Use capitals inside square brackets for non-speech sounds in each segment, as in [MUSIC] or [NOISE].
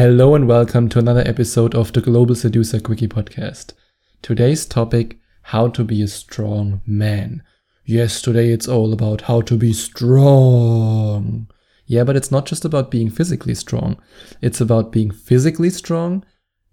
Hello and welcome to another episode of the Global Seducer Quickie podcast. Today's topic how to be a strong man. Yes, today it's all about how to be strong. Yeah, but it's not just about being physically strong. It's about being physically strong,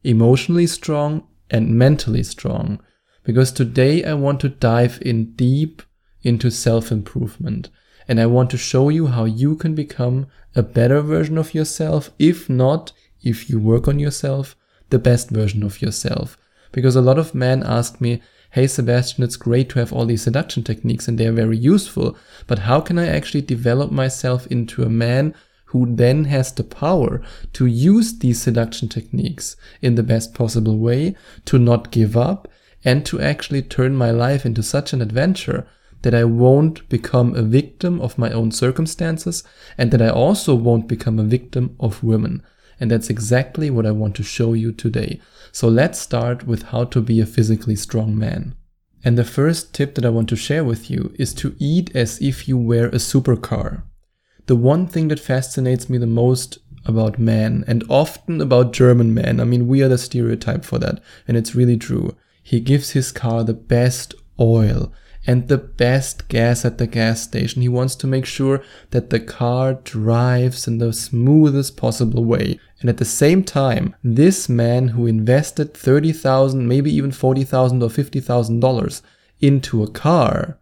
emotionally strong, and mentally strong. Because today I want to dive in deep into self improvement. And I want to show you how you can become a better version of yourself, if not if you work on yourself, the best version of yourself. Because a lot of men ask me, hey Sebastian, it's great to have all these seduction techniques and they are very useful, but how can I actually develop myself into a man who then has the power to use these seduction techniques in the best possible way, to not give up, and to actually turn my life into such an adventure that I won't become a victim of my own circumstances and that I also won't become a victim of women. And that's exactly what I want to show you today. So let's start with how to be a physically strong man. And the first tip that I want to share with you is to eat as if you were a supercar. The one thing that fascinates me the most about men and often about German men, I mean, we are the stereotype for that, and it's really true. He gives his car the best oil and the best gas at the gas station. He wants to make sure that the car drives in the smoothest possible way. And at the same time, this man who invested 30,000, maybe even 40,000 or 50,000 dollars into a car,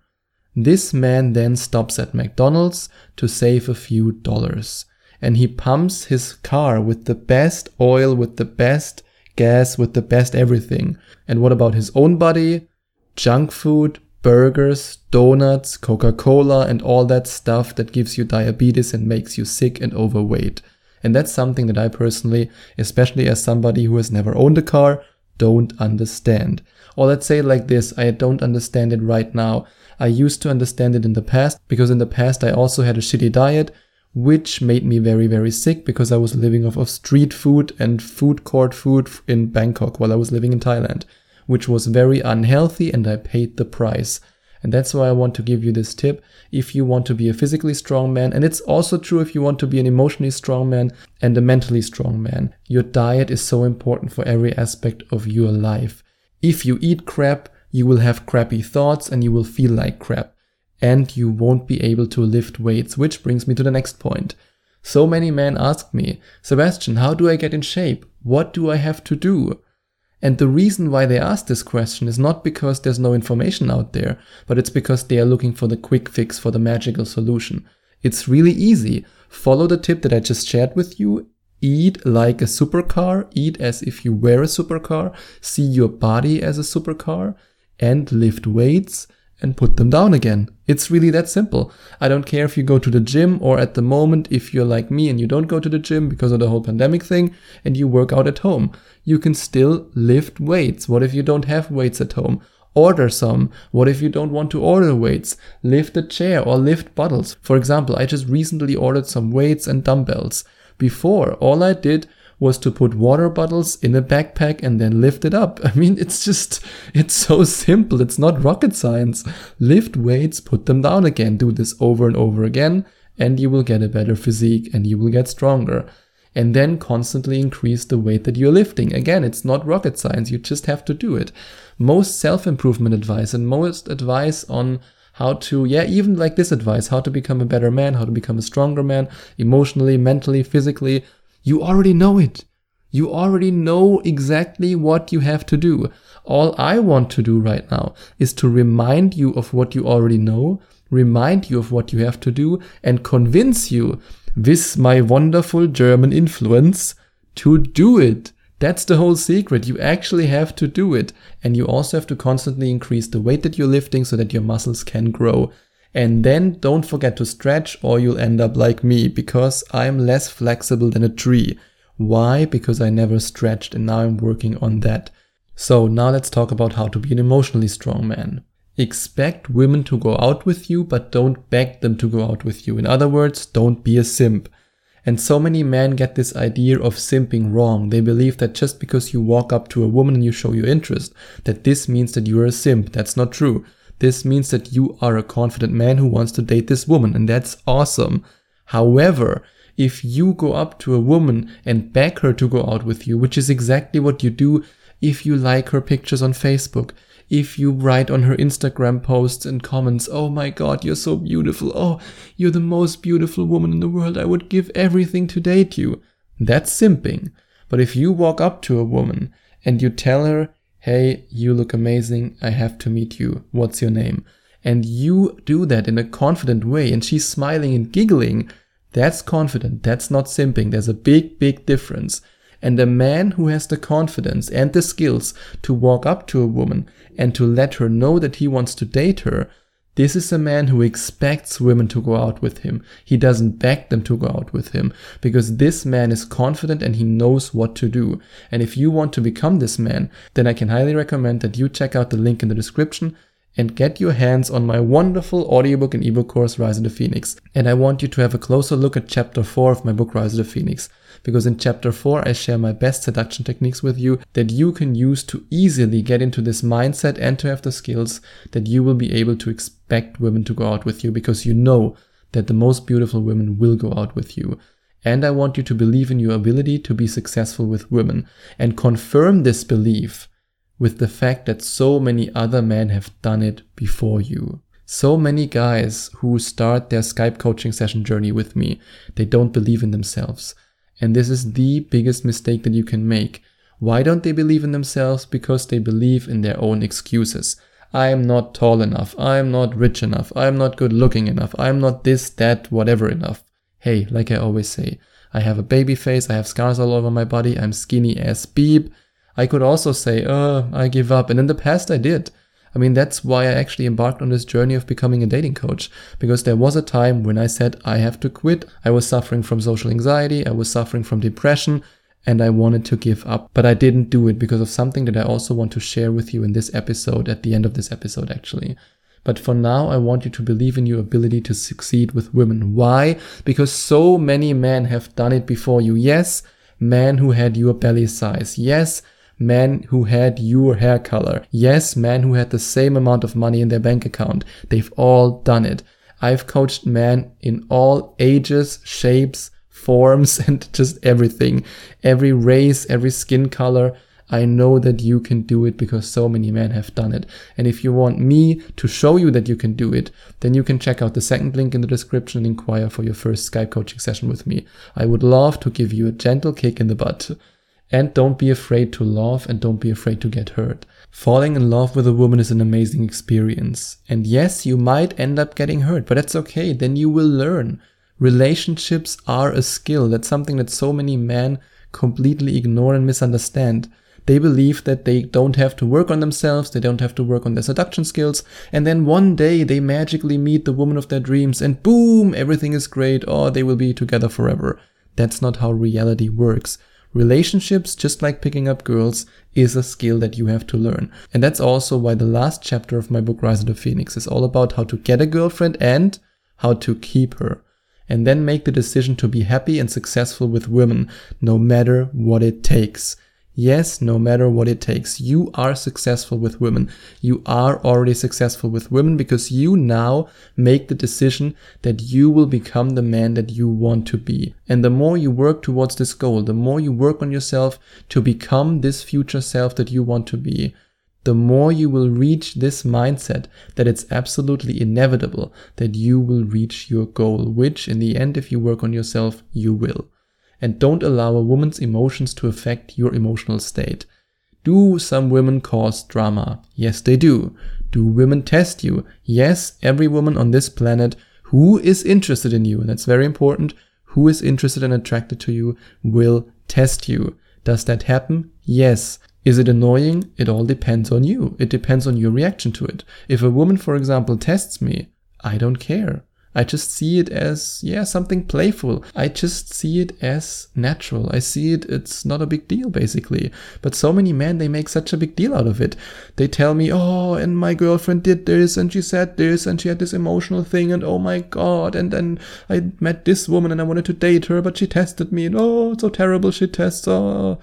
this man then stops at McDonald's to save a few dollars. And he pumps his car with the best oil, with the best gas, with the best everything. And what about his own body? Junk food, burgers, donuts, Coca Cola, and all that stuff that gives you diabetes and makes you sick and overweight. And that's something that I personally, especially as somebody who has never owned a car, don't understand. Or let's say like this I don't understand it right now. I used to understand it in the past because in the past I also had a shitty diet, which made me very, very sick because I was living off of street food and food court food in Bangkok while I was living in Thailand which was very unhealthy and I paid the price. And that's why I want to give you this tip if you want to be a physically strong man. And it's also true if you want to be an emotionally strong man and a mentally strong man. Your diet is so important for every aspect of your life. If you eat crap, you will have crappy thoughts and you will feel like crap. And you won't be able to lift weights, which brings me to the next point. So many men ask me, Sebastian, how do I get in shape? What do I have to do? And the reason why they ask this question is not because there's no information out there, but it's because they are looking for the quick fix for the magical solution. It's really easy. Follow the tip that I just shared with you. Eat like a supercar, eat as if you were a supercar, see your body as a supercar, and lift weights and put them down again. It's really that simple. I don't care if you go to the gym or at the moment, if you're like me and you don't go to the gym because of the whole pandemic thing and you work out at home, you can still lift weights. What if you don't have weights at home? Order some. What if you don't want to order weights? Lift a chair or lift bottles. For example, I just recently ordered some weights and dumbbells. Before, all I did was to put water bottles in a backpack and then lift it up. [LAUGHS] I mean, it's just, it's so simple. It's not rocket science. Lift weights, put them down again. Do this over and over again, and you will get a better physique and you will get stronger. And then constantly increase the weight that you're lifting. Again, it's not rocket science. You just have to do it. Most self improvement advice and most advice on how to, yeah, even like this advice, how to become a better man, how to become a stronger man, emotionally, mentally, physically, you already know it. You already know exactly what you have to do. All I want to do right now is to remind you of what you already know, remind you of what you have to do, and convince you with my wonderful German influence to do it. That's the whole secret. You actually have to do it. And you also have to constantly increase the weight that you're lifting so that your muscles can grow. And then don't forget to stretch or you'll end up like me because I'm less flexible than a tree. Why? Because I never stretched and now I'm working on that. So now let's talk about how to be an emotionally strong man. Expect women to go out with you, but don't beg them to go out with you. In other words, don't be a simp. And so many men get this idea of simping wrong. They believe that just because you walk up to a woman and you show your interest, that this means that you're a simp. That's not true. This means that you are a confident man who wants to date this woman, and that's awesome. However, if you go up to a woman and beg her to go out with you, which is exactly what you do if you like her pictures on Facebook, if you write on her Instagram posts and comments, oh my god, you're so beautiful, oh, you're the most beautiful woman in the world, I would give everything to date you. That's simping. But if you walk up to a woman and you tell her, hey, you look amazing, I have to meet you, what's your name? And you do that in a confident way and she's smiling and giggling, that's confident, that's not simping. There's a big, big difference. And a man who has the confidence and the skills to walk up to a woman and to let her know that he wants to date her, this is a man who expects women to go out with him. He doesn't beg them to go out with him because this man is confident and he knows what to do. And if you want to become this man, then I can highly recommend that you check out the link in the description and get your hands on my wonderful audiobook and ebook course Rise of the Phoenix. And I want you to have a closer look at chapter 4 of my book Rise of the Phoenix because in chapter 4 I share my best seduction techniques with you that you can use to easily get into this mindset and to have the skills that you will be able to expect women to go out with you because you know that the most beautiful women will go out with you. And I want you to believe in your ability to be successful with women and confirm this belief with the fact that so many other men have done it before you. So many guys who start their Skype coaching session journey with me, they don't believe in themselves. And this is the biggest mistake that you can make. Why don't they believe in themselves? Because they believe in their own excuses. I am not tall enough. I am not rich enough. I am not good looking enough. I am not this, that, whatever enough. Hey, like I always say, I have a baby face. I have scars all over my body. I'm skinny as beep. I could also say, uh, I give up. And in the past I did. I mean, that's why I actually embarked on this journey of becoming a dating coach, because there was a time when I said I have to quit. I was suffering from social anxiety, I was suffering from depression, and I wanted to give up. But I didn't do it because of something that I also want to share with you in this episode, at the end of this episode, actually. But for now, I want you to believe in your ability to succeed with women. Why? Because so many men have done it before you. Yes, men who had your belly size. Yes, men who had your hair color. Yes, men who had the same amount of money in their bank account. They've all done it. I've coached men in all ages, shapes, forms, [LAUGHS] and just everything. Every race, every skin color. I know that you can do it because so many men have done it. And if you want me to show you that you can do it, then you can check out the second link in the description and inquire for your first Skype coaching session with me. I would love to give you a gentle kick in the butt. And don't be afraid to love and don't be afraid to get hurt. Falling in love with a woman is an amazing experience. And yes, you might end up getting hurt, but that's okay. Then you will learn. Relationships are a skill. That's something that so many men completely ignore and misunderstand. They believe that they don't have to work on themselves, they don't have to work on their seduction skills, and then one day they magically meet the woman of their dreams and boom, everything is great, or they will be together forever. That's not how reality works. Relationships, just like picking up girls, is a skill that you have to learn. And that's also why the last chapter of my book, Rise of the Phoenix, is all about how to get a girlfriend and how to keep her. And then make the decision to be happy and successful with women, no matter what it takes. Yes, no matter what it takes, you are successful with women. You are already successful with women because you now make the decision that you will become the man that you want to be. And the more you work towards this goal, the more you work on yourself to become this future self that you want to be, the more you will reach this mindset that it's absolutely inevitable that you will reach your goal, which in the end, if you work on yourself, you will and don't allow a woman's emotions to affect your emotional state. Do some women cause drama? Yes, they do. Do women test you? Yes, every woman on this planet who is interested in you, and that's very important, who is interested and attracted to you will test you. Does that happen? Yes. Is it annoying? It all depends on you. It depends on your reaction to it. If a woman, for example, tests me, I don't care. I just see it as, yeah, something playful. I just see it as natural. I see it, it's not a big deal, basically. But so many men, they make such a big deal out of it. They tell me, oh, and my girlfriend did this, and she said this, and she had this emotional thing, and oh my god, and then I met this woman and I wanted to date her, but she tested me, and oh, it's so terrible, she tests, oh.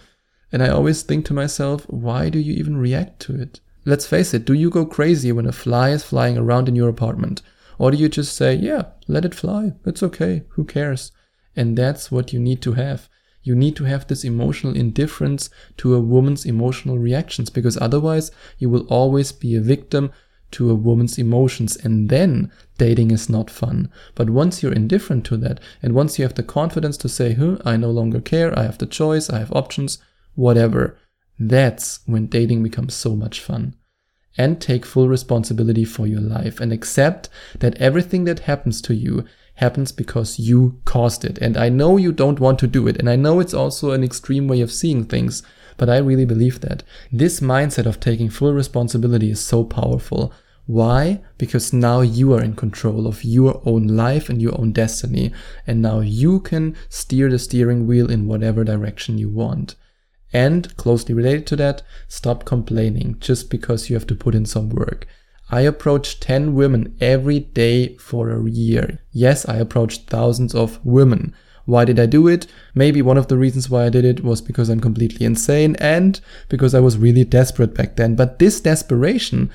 And I always think to myself, why do you even react to it? Let's face it, do you go crazy when a fly is flying around in your apartment? Or do you just say, yeah, let it fly. It's okay. Who cares? And that's what you need to have. You need to have this emotional indifference to a woman's emotional reactions because otherwise you will always be a victim to a woman's emotions and then dating is not fun. But once you're indifferent to that and once you have the confidence to say, huh, I no longer care, I have the choice, I have options, whatever, that's when dating becomes so much fun. And take full responsibility for your life and accept that everything that happens to you happens because you caused it. And I know you don't want to do it. And I know it's also an extreme way of seeing things, but I really believe that. This mindset of taking full responsibility is so powerful. Why? Because now you are in control of your own life and your own destiny. And now you can steer the steering wheel in whatever direction you want. And closely related to that, stop complaining just because you have to put in some work. I approached 10 women every day for a year. Yes, I approached thousands of women. Why did I do it? Maybe one of the reasons why I did it was because I'm completely insane and because I was really desperate back then. But this desperation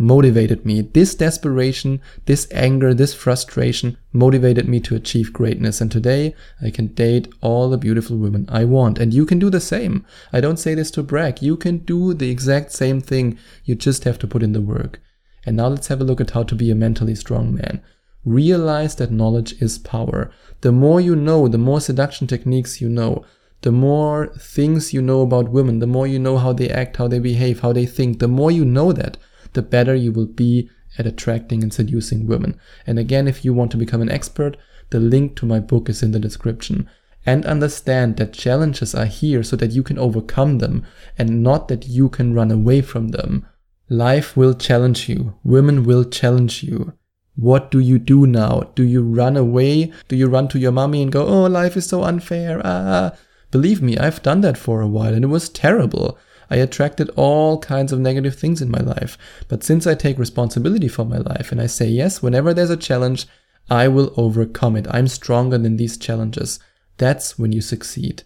motivated me. This desperation, this anger, this frustration motivated me to achieve greatness. And today I can date all the beautiful women I want. And you can do the same. I don't say this to brag. You can do the exact same thing. You just have to put in the work. And now let's have a look at how to be a mentally strong man. Realize that knowledge is power. The more you know, the more seduction techniques you know, the more things you know about women, the more you know how they act, how they behave, how they think, the more you know that, the better you will be at attracting and seducing women. And again, if you want to become an expert, the link to my book is in the description. And understand that challenges are here so that you can overcome them and not that you can run away from them. Life will challenge you. Women will challenge you. What do you do now? Do you run away? Do you run to your mommy and go, oh, life is so unfair? Ah, believe me, I've done that for a while and it was terrible. I attracted all kinds of negative things in my life. But since I take responsibility for my life and I say, yes, whenever there's a challenge, I will overcome it. I'm stronger than these challenges. That's when you succeed.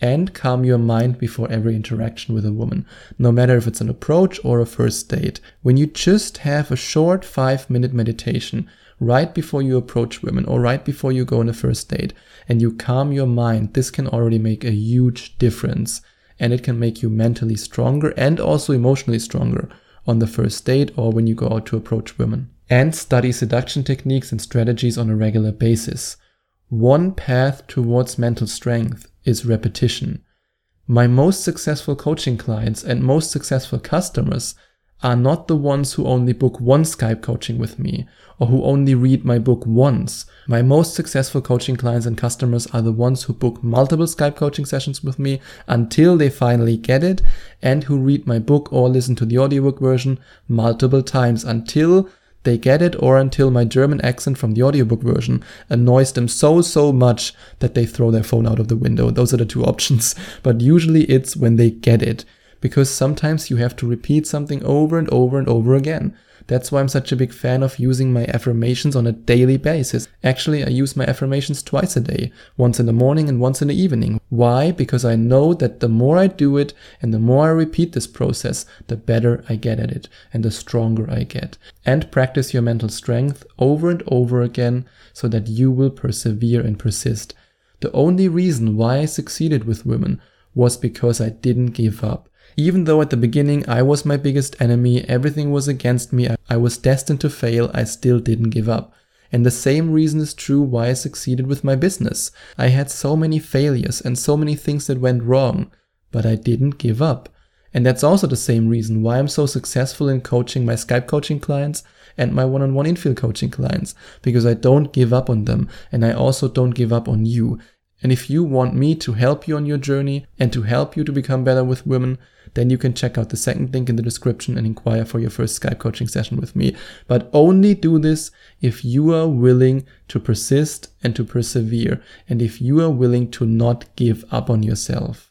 And calm your mind before every interaction with a woman, no matter if it's an approach or a first date. When you just have a short five minute meditation right before you approach women or right before you go on a first date and you calm your mind, this can already make a huge difference and it can make you mentally stronger and also emotionally stronger on the first date or when you go out to approach women. And study seduction techniques and strategies on a regular basis. One path towards mental strength is repetition. My most successful coaching clients and most successful customers are not the ones who only book one Skype coaching with me or who only read my book once. My most successful coaching clients and customers are the ones who book multiple Skype coaching sessions with me until they finally get it and who read my book or listen to the audiobook version multiple times until they get it or until my German accent from the audiobook version annoys them so, so much that they throw their phone out of the window. Those are the two [LAUGHS] options. But usually it's when they get it because sometimes you have to repeat something over and over and over again. That's why I'm such a big fan of using my affirmations on a daily basis. Actually, I use my affirmations twice a day, once in the morning and once in the evening. Why? Because I know that the more I do it and the more I repeat this process, the better I get at it and the stronger I get. And practice your mental strength over and over again so that you will persevere and persist. The only reason why I succeeded with women was because I didn't give up. Even though at the beginning I was my biggest enemy, everything was against me, I was destined to fail, I still didn't give up. And the same reason is true why I succeeded with my business. I had so many failures and so many things that went wrong, but I didn't give up. And that's also the same reason why I'm so successful in coaching my Skype coaching clients and my one on one infield coaching clients, because I don't give up on them and I also don't give up on you. And if you want me to help you on your journey and to help you to become better with women, then you can check out the second link in the description and inquire for your first Skype coaching session with me. But only do this if you are willing to persist and to persevere, and if you are willing to not give up on yourself.